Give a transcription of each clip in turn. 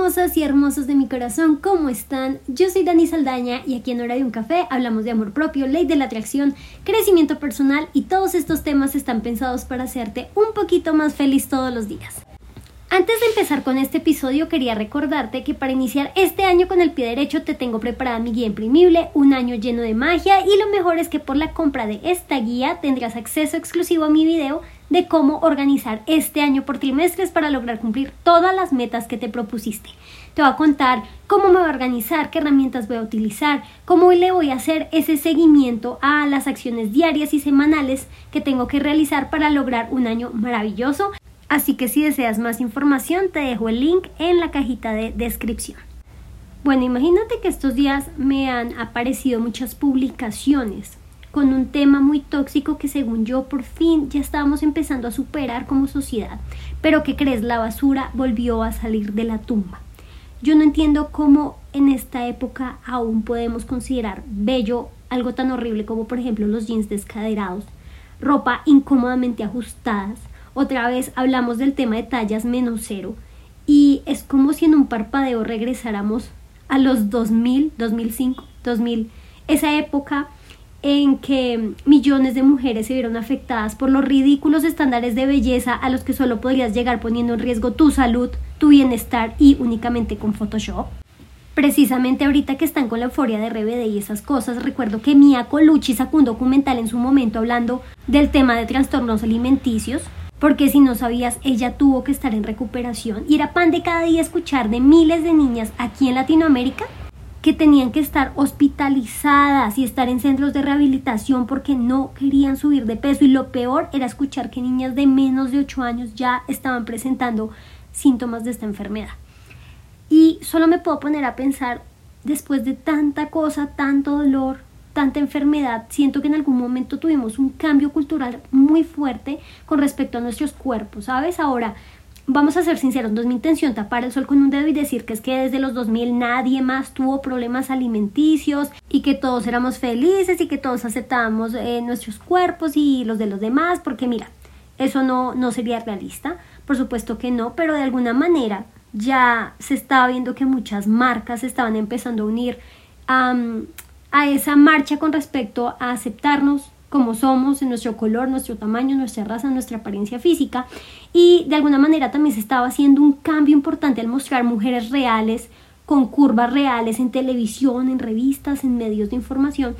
hermosas y hermosos de mi corazón, ¿cómo están? Yo soy Dani Saldaña y aquí en Hora de un Café hablamos de amor propio, ley de la atracción, crecimiento personal y todos estos temas están pensados para hacerte un poquito más feliz todos los días. Antes de empezar con este episodio quería recordarte que para iniciar este año con el pie derecho te tengo preparada mi guía imprimible, un año lleno de magia y lo mejor es que por la compra de esta guía tendrás acceso exclusivo a mi video de cómo organizar este año por trimestres para lograr cumplir todas las metas que te propusiste. Te voy a contar cómo me voy a organizar, qué herramientas voy a utilizar, cómo le voy a hacer ese seguimiento a las acciones diarias y semanales que tengo que realizar para lograr un año maravilloso Así que si deseas más información te dejo el link en la cajita de descripción. Bueno, imagínate que estos días me han aparecido muchas publicaciones con un tema muy tóxico que según yo por fin ya estábamos empezando a superar como sociedad, pero que crees la basura volvió a salir de la tumba. Yo no entiendo cómo en esta época aún podemos considerar bello algo tan horrible como por ejemplo los jeans descaderados, ropa incómodamente ajustadas, otra vez hablamos del tema de tallas menos cero y es como si en un parpadeo regresáramos a los 2000, 2005, 2000, esa época en que millones de mujeres se vieron afectadas por los ridículos estándares de belleza a los que solo podrías llegar poniendo en riesgo tu salud, tu bienestar y únicamente con Photoshop. Precisamente ahorita que están con la euforia de RBD y esas cosas, recuerdo que Mia Colucci sacó un documental en su momento hablando del tema de trastornos alimenticios porque si no sabías, ella tuvo que estar en recuperación y era pan de cada día escuchar de miles de niñas aquí en Latinoamérica que tenían que estar hospitalizadas y estar en centros de rehabilitación porque no querían subir de peso y lo peor era escuchar que niñas de menos de 8 años ya estaban presentando síntomas de esta enfermedad. Y solo me puedo poner a pensar, después de tanta cosa, tanto dolor, tanta enfermedad, siento que en algún momento tuvimos un cambio cultural muy fuerte con respecto a nuestros cuerpos, ¿sabes? Ahora, vamos a ser sinceros, no es mi intención tapar el sol con un dedo y decir que es que desde los 2000 nadie más tuvo problemas alimenticios y que todos éramos felices y que todos aceptábamos eh, nuestros cuerpos y los de los demás, porque mira, eso no, no sería realista, por supuesto que no, pero de alguna manera ya se estaba viendo que muchas marcas estaban empezando a unir a a esa marcha con respecto a aceptarnos como somos, en nuestro color, nuestro tamaño, nuestra raza, nuestra apariencia física. Y de alguna manera también se estaba haciendo un cambio importante al mostrar mujeres reales, con curvas reales en televisión, en revistas, en medios de información.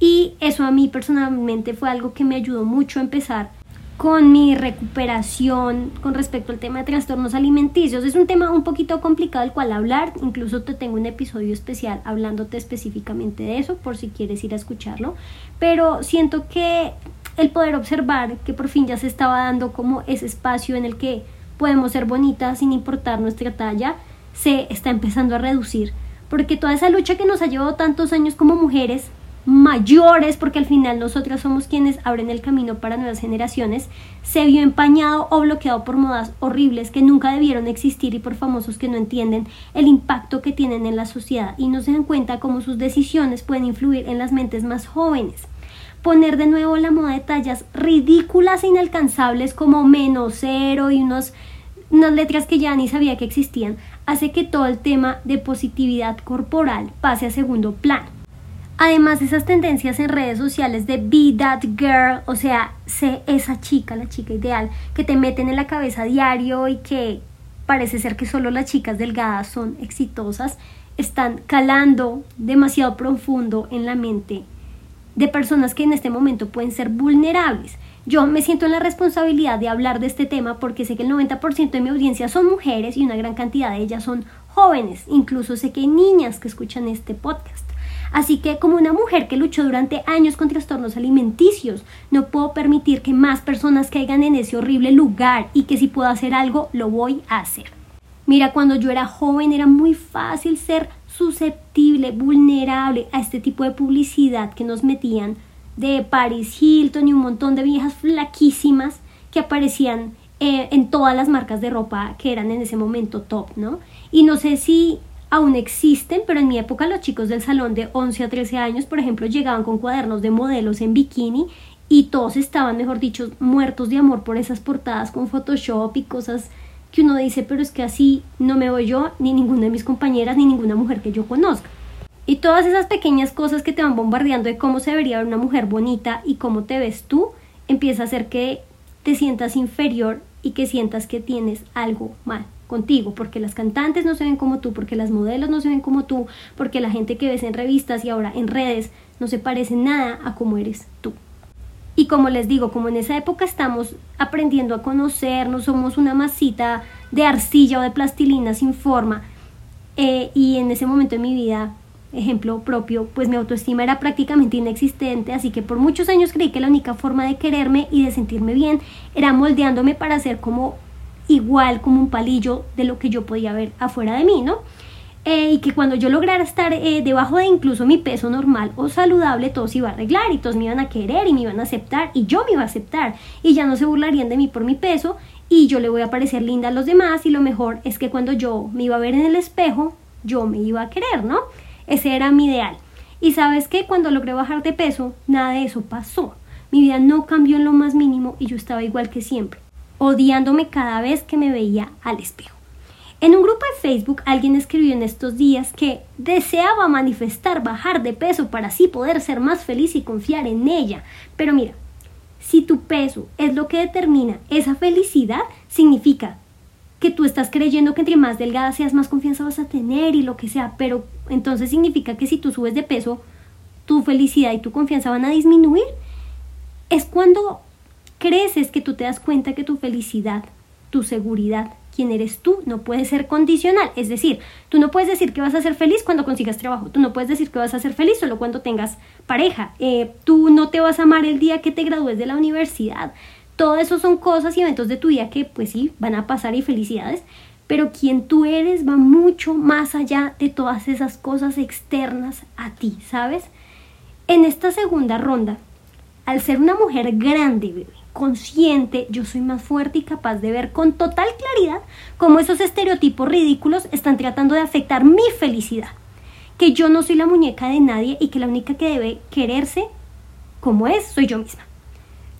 Y eso a mí personalmente fue algo que me ayudó mucho a empezar con mi recuperación con respecto al tema de trastornos alimenticios. Es un tema un poquito complicado el cual hablar, incluso te tengo un episodio especial hablándote específicamente de eso por si quieres ir a escucharlo, pero siento que el poder observar que por fin ya se estaba dando como ese espacio en el que podemos ser bonitas sin importar nuestra talla, se está empezando a reducir, porque toda esa lucha que nos ha llevado tantos años como mujeres mayores, porque al final nosotras somos quienes abren el camino para nuevas generaciones, se vio empañado o bloqueado por modas horribles que nunca debieron existir y por famosos que no entienden el impacto que tienen en la sociedad y no se dan cuenta cómo sus decisiones pueden influir en las mentes más jóvenes. Poner de nuevo la moda de tallas ridículas e inalcanzables como menos cero y unos, unas letras que ya ni sabía que existían, hace que todo el tema de positividad corporal pase a segundo plano Además, esas tendencias en redes sociales de be that girl, o sea, sé esa chica, la chica ideal, que te meten en la cabeza a diario y que parece ser que solo las chicas delgadas son exitosas, están calando demasiado profundo en la mente de personas que en este momento pueden ser vulnerables. Yo me siento en la responsabilidad de hablar de este tema porque sé que el 90% de mi audiencia son mujeres y una gran cantidad de ellas son jóvenes. Incluso sé que hay niñas que escuchan este podcast. Así que como una mujer que luchó durante años con trastornos alimenticios, no puedo permitir que más personas caigan en ese horrible lugar y que si puedo hacer algo, lo voy a hacer. Mira, cuando yo era joven era muy fácil ser susceptible, vulnerable a este tipo de publicidad que nos metían de Paris Hilton y un montón de viejas flaquísimas que aparecían eh, en todas las marcas de ropa que eran en ese momento top, ¿no? Y no sé si aún existen, pero en mi época los chicos del salón de 11 a 13 años, por ejemplo, llegaban con cuadernos de modelos en bikini y todos estaban, mejor dicho, muertos de amor por esas portadas con Photoshop y cosas que uno dice, pero es que así no me voy yo, ni ninguna de mis compañeras, ni ninguna mujer que yo conozca. Y todas esas pequeñas cosas que te van bombardeando de cómo se debería ver una mujer bonita y cómo te ves tú, empieza a hacer que te sientas inferior y que sientas que tienes algo mal contigo, porque las cantantes no se ven como tú, porque las modelos no se ven como tú, porque la gente que ves en revistas y ahora en redes no se parece nada a cómo eres tú. Y como les digo, como en esa época estamos aprendiendo a conocernos, somos una masita de arcilla o de plastilina sin forma, eh, y en ese momento de mi vida, ejemplo propio, pues mi autoestima era prácticamente inexistente, así que por muchos años creí que la única forma de quererme y de sentirme bien era moldeándome para ser como igual, como un palillo de lo que yo podía ver afuera de mí, ¿no? Eh, y que cuando yo lograra estar eh, debajo de incluso mi peso normal o saludable, todo se iba a arreglar y todos me iban a querer y me iban a aceptar y yo me iba a aceptar y ya no se burlarían de mí por mi peso y yo le voy a parecer linda a los demás y lo mejor es que cuando yo me iba a ver en el espejo, yo me iba a querer, ¿no? Ese era mi ideal. Y sabes que cuando logré bajar de peso, nada de eso pasó. Mi vida no cambió en lo más mínimo y yo estaba igual que siempre, odiándome cada vez que me veía al espejo. En un grupo de Facebook alguien escribió en estos días que deseaba manifestar bajar de peso para así poder ser más feliz y confiar en ella. Pero mira, si tu peso es lo que determina esa felicidad, significa que tú estás creyendo que entre más delgada seas, más confianza vas a tener y lo que sea, pero entonces significa que si tú subes de peso, tu felicidad y tu confianza van a disminuir. Es cuando creces que tú te das cuenta que tu felicidad, tu seguridad, quién eres tú no puede ser condicional. Es decir, tú no puedes decir que vas a ser feliz cuando consigas trabajo. Tú no puedes decir que vas a ser feliz solo cuando tengas pareja. Eh, tú no te vas a amar el día que te gradúes de la universidad. Todo eso son cosas y eventos de tu vida que pues sí, van a pasar y felicidades. Pero quien tú eres va mucho más allá de todas esas cosas externas a ti, ¿sabes? En esta segunda ronda, al ser una mujer grande, bebé, consciente, yo soy más fuerte y capaz de ver con total claridad cómo esos estereotipos ridículos están tratando de afectar mi felicidad. Que yo no soy la muñeca de nadie y que la única que debe quererse como es soy yo misma.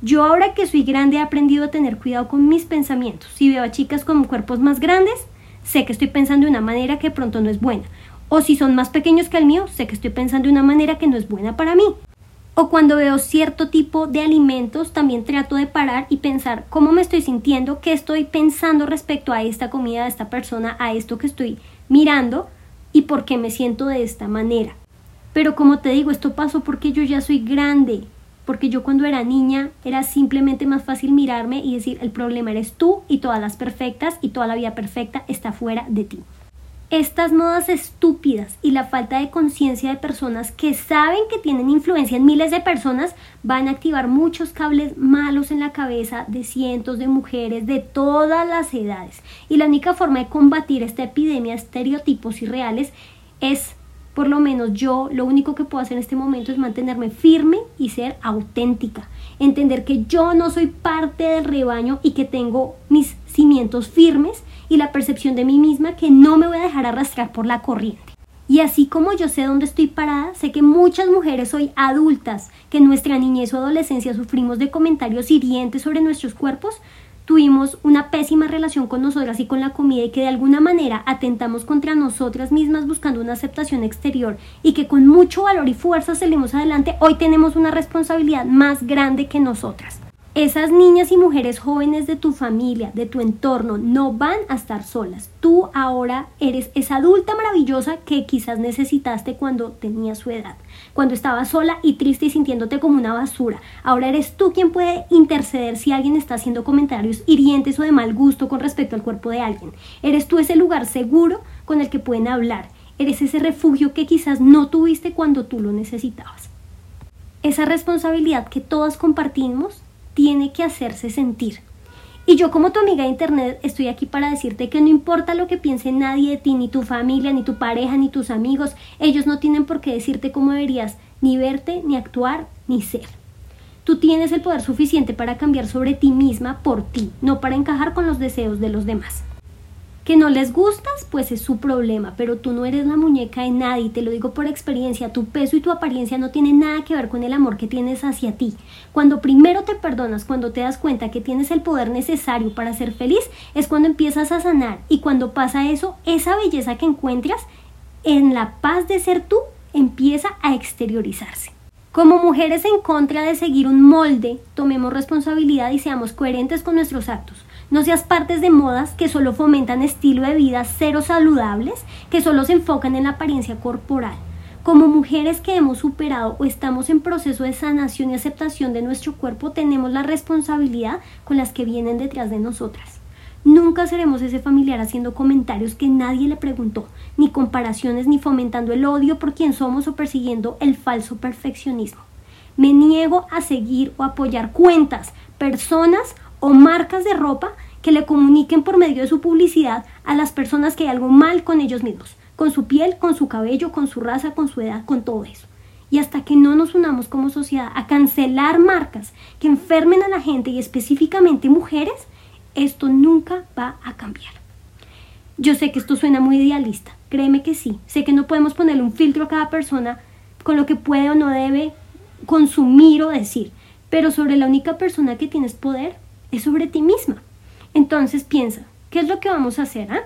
Yo ahora que soy grande he aprendido a tener cuidado con mis pensamientos. Si veo a chicas con cuerpos más grandes, sé que estoy pensando de una manera que pronto no es buena. O si son más pequeños que el mío, sé que estoy pensando de una manera que no es buena para mí. O cuando veo cierto tipo de alimentos, también trato de parar y pensar cómo me estoy sintiendo, qué estoy pensando respecto a esta comida, a esta persona, a esto que estoy mirando y por qué me siento de esta manera. Pero como te digo, esto pasó porque yo ya soy grande, porque yo cuando era niña era simplemente más fácil mirarme y decir el problema eres tú y todas las perfectas y toda la vida perfecta está fuera de ti. Estas modas estúpidas y la falta de conciencia de personas que saben que tienen influencia en miles de personas van a activar muchos cables malos en la cabeza de cientos de mujeres de todas las edades. Y la única forma de combatir esta epidemia de estereotipos irreales es, por lo menos yo, lo único que puedo hacer en este momento es mantenerme firme y ser auténtica. Entender que yo no soy parte del rebaño y que tengo mis cimientos firmes y la percepción de mí misma que no me voy a dejar arrastrar por la corriente. Y así como yo sé dónde estoy parada, sé que muchas mujeres hoy adultas que en nuestra niñez o adolescencia sufrimos de comentarios hirientes sobre nuestros cuerpos, tuvimos una pésima relación con nosotras y con la comida y que de alguna manera atentamos contra nosotras mismas buscando una aceptación exterior y que con mucho valor y fuerza salimos adelante, hoy tenemos una responsabilidad más grande que nosotras. Esas niñas y mujeres jóvenes de tu familia, de tu entorno, no van a estar solas. Tú ahora eres esa adulta maravillosa que quizás necesitaste cuando tenías su edad, cuando estabas sola y triste y sintiéndote como una basura. Ahora eres tú quien puede interceder si alguien está haciendo comentarios hirientes o de mal gusto con respecto al cuerpo de alguien. Eres tú ese lugar seguro con el que pueden hablar. Eres ese refugio que quizás no tuviste cuando tú lo necesitabas. Esa responsabilidad que todas compartimos tiene que hacerse sentir. Y yo como tu amiga de internet estoy aquí para decirte que no importa lo que piense nadie de ti, ni tu familia, ni tu pareja, ni tus amigos, ellos no tienen por qué decirte cómo deberías ni verte, ni actuar, ni ser. Tú tienes el poder suficiente para cambiar sobre ti misma por ti, no para encajar con los deseos de los demás. Que no les gustas, pues es su problema, pero tú no eres la muñeca de nadie, te lo digo por experiencia, tu peso y tu apariencia no tienen nada que ver con el amor que tienes hacia ti. Cuando primero te perdonas, cuando te das cuenta que tienes el poder necesario para ser feliz, es cuando empiezas a sanar y cuando pasa eso, esa belleza que encuentras en la paz de ser tú empieza a exteriorizarse. Como mujeres en contra de seguir un molde, tomemos responsabilidad y seamos coherentes con nuestros actos. No seas partes de modas que solo fomentan estilo de vida cero saludables, que solo se enfocan en la apariencia corporal. Como mujeres que hemos superado o estamos en proceso de sanación y aceptación de nuestro cuerpo, tenemos la responsabilidad con las que vienen detrás de nosotras. Nunca seremos ese familiar haciendo comentarios que nadie le preguntó, ni comparaciones, ni fomentando el odio por quien somos o persiguiendo el falso perfeccionismo. Me niego a seguir o apoyar cuentas, personas o marcas de ropa que le comuniquen por medio de su publicidad a las personas que hay algo mal con ellos mismos, con su piel, con su cabello, con su raza, con su edad, con todo eso. Y hasta que no nos unamos como sociedad a cancelar marcas que enfermen a la gente y específicamente mujeres, esto nunca va a cambiar. Yo sé que esto suena muy idealista, créeme que sí. Sé que no podemos ponerle un filtro a cada persona con lo que puede o no debe consumir o decir, pero sobre la única persona que tienes poder es sobre ti misma. Entonces piensa, ¿qué es lo que vamos a hacer? Ah?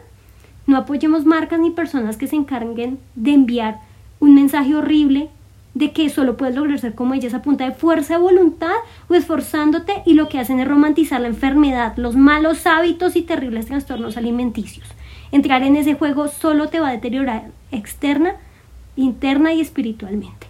No apoyemos marcas ni personas que se encarguen de enviar un mensaje horrible de que solo puedes lograr ser como ellas a punta de fuerza de voluntad o esforzándote y lo que hacen es romantizar la enfermedad, los malos hábitos y terribles trastornos alimenticios. Entrar en ese juego solo te va a deteriorar externa, interna y espiritualmente.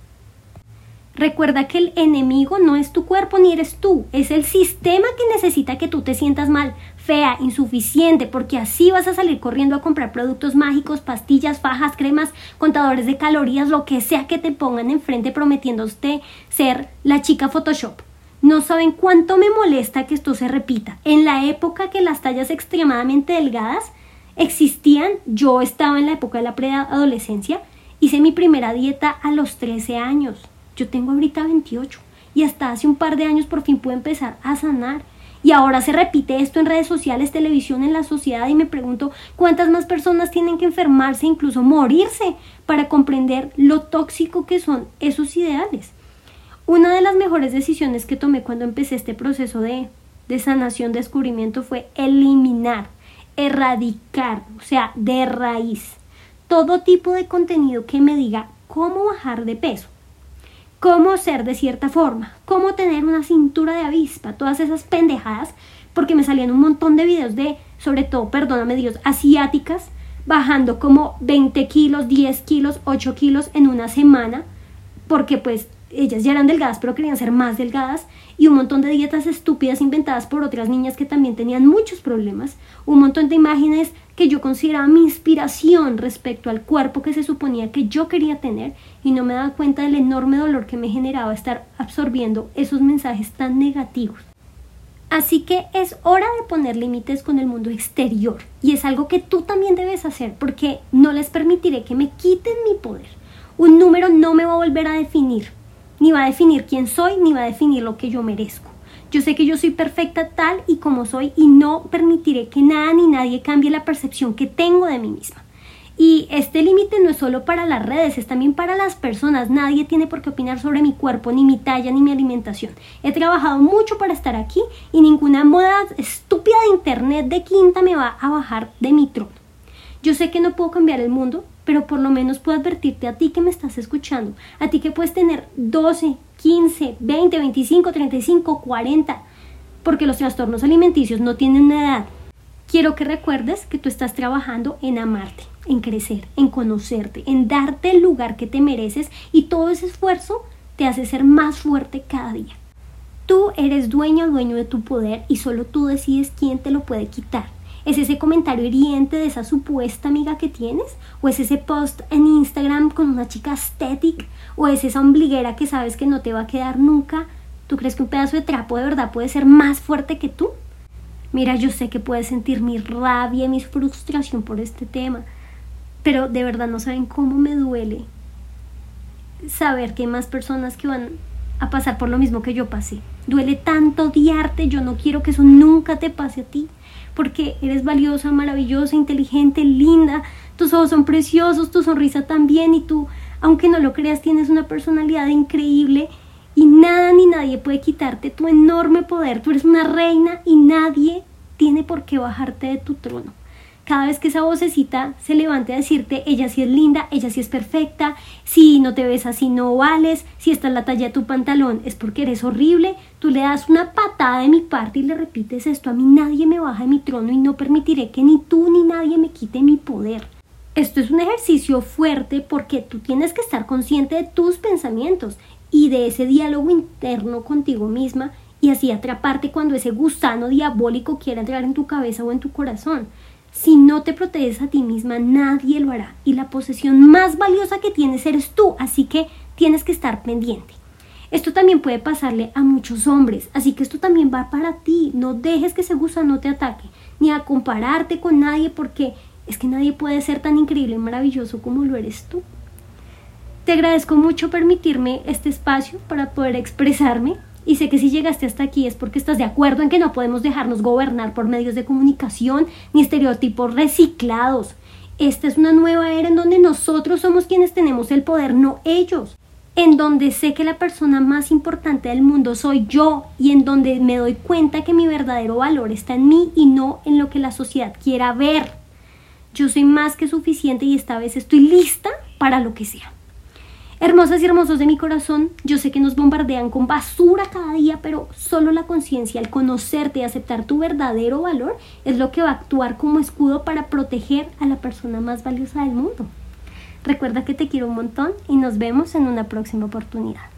Recuerda que el enemigo no es tu cuerpo ni eres tú, es el sistema que necesita que tú te sientas mal, fea, insuficiente, porque así vas a salir corriendo a comprar productos mágicos, pastillas, fajas, cremas, contadores de calorías, lo que sea que te pongan enfrente prometiéndote ser la chica Photoshop. No saben cuánto me molesta que esto se repita. En la época que las tallas extremadamente delgadas existían, yo estaba en la época de la preadolescencia, hice mi primera dieta a los 13 años. Yo tengo ahorita 28 y hasta hace un par de años por fin pude empezar a sanar. Y ahora se repite esto en redes sociales, televisión, en la sociedad y me pregunto cuántas más personas tienen que enfermarse, incluso morirse, para comprender lo tóxico que son esos ideales. Una de las mejores decisiones que tomé cuando empecé este proceso de, de sanación, descubrimiento, fue eliminar, erradicar, o sea, de raíz, todo tipo de contenido que me diga cómo bajar de peso cómo ser de cierta forma, cómo tener una cintura de avispa, todas esas pendejadas, porque me salían un montón de videos de, sobre todo, perdóname Dios, asiáticas, bajando como 20 kilos, 10 kilos, 8 kilos en una semana, porque pues ellas ya eran delgadas, pero querían ser más delgadas, y un montón de dietas estúpidas inventadas por otras niñas que también tenían muchos problemas, un montón de imágenes que yo consideraba mi inspiración respecto al cuerpo que se suponía que yo quería tener, y no me daba cuenta del enorme dolor que me generaba estar absorbiendo esos mensajes tan negativos. Así que es hora de poner límites con el mundo exterior, y es algo que tú también debes hacer, porque no les permitiré que me quiten mi poder. Un número no me va a volver a definir, ni va a definir quién soy, ni va a definir lo que yo merezco. Yo sé que yo soy perfecta tal y como soy y no permitiré que nada ni nadie cambie la percepción que tengo de mí misma. Y este límite no es solo para las redes, es también para las personas. Nadie tiene por qué opinar sobre mi cuerpo, ni mi talla, ni mi alimentación. He trabajado mucho para estar aquí y ninguna moda estúpida de internet de quinta me va a bajar de mi trono. Yo sé que no puedo cambiar el mundo, pero por lo menos puedo advertirte a ti que me estás escuchando, a ti que puedes tener 12, 15, 20, 25, 35, 40, porque los trastornos alimenticios no tienen una edad. Quiero que recuerdes que tú estás trabajando en amarte, en crecer, en conocerte, en darte el lugar que te mereces y todo ese esfuerzo te hace ser más fuerte cada día. Tú eres dueño o dueño de tu poder y solo tú decides quién te lo puede quitar. ¿Es ese comentario hiriente de esa supuesta amiga que tienes? ¿O es ese post en Instagram con una chica estética? ¿O es esa ombliguera que sabes que no te va a quedar nunca? ¿Tú crees que un pedazo de trapo de verdad puede ser más fuerte que tú? Mira, yo sé que puedes sentir mi rabia y mi frustración por este tema, pero de verdad no saben cómo me duele saber que hay más personas que van a pasar por lo mismo que yo pasé. Duele tanto odiarte, yo no quiero que eso nunca te pase a ti, porque eres valiosa, maravillosa, inteligente, linda, tus ojos son preciosos, tu sonrisa también y tú, aunque no lo creas, tienes una personalidad increíble y nada ni nadie puede quitarte tu enorme poder. Tú eres una reina y nadie tiene por qué bajarte de tu trono cada vez que esa vocecita se levante a decirte, ella sí es linda, ella sí es perfecta, si no te ves así no vales, si esta es la talla de tu pantalón es porque eres horrible, tú le das una patada de mi parte y le repites esto, a mí nadie me baja de mi trono y no permitiré que ni tú ni nadie me quite mi poder. Esto es un ejercicio fuerte porque tú tienes que estar consciente de tus pensamientos y de ese diálogo interno contigo misma y así atraparte cuando ese gusano diabólico quiera entrar en tu cabeza o en tu corazón. Si no te proteges a ti misma, nadie lo hará. Y la posesión más valiosa que tienes eres tú, así que tienes que estar pendiente. Esto también puede pasarle a muchos hombres, así que esto también va para ti. No dejes que ese gusano te ataque, ni a compararte con nadie, porque es que nadie puede ser tan increíble y maravilloso como lo eres tú. Te agradezco mucho permitirme este espacio para poder expresarme y sé que si llegaste hasta aquí es porque estás de acuerdo en que no podemos dejarnos gobernar por medios de comunicación ni estereotipos reciclados. Esta es una nueva era en donde nosotros somos quienes tenemos el poder, no ellos. En donde sé que la persona más importante del mundo soy yo y en donde me doy cuenta que mi verdadero valor está en mí y no en lo que la sociedad quiera ver. Yo soy más que suficiente y esta vez estoy lista para lo que sea. Hermosas y hermosos de mi corazón, yo sé que nos bombardean con basura cada día, pero solo la conciencia, el conocerte y aceptar tu verdadero valor es lo que va a actuar como escudo para proteger a la persona más valiosa del mundo. Recuerda que te quiero un montón y nos vemos en una próxima oportunidad.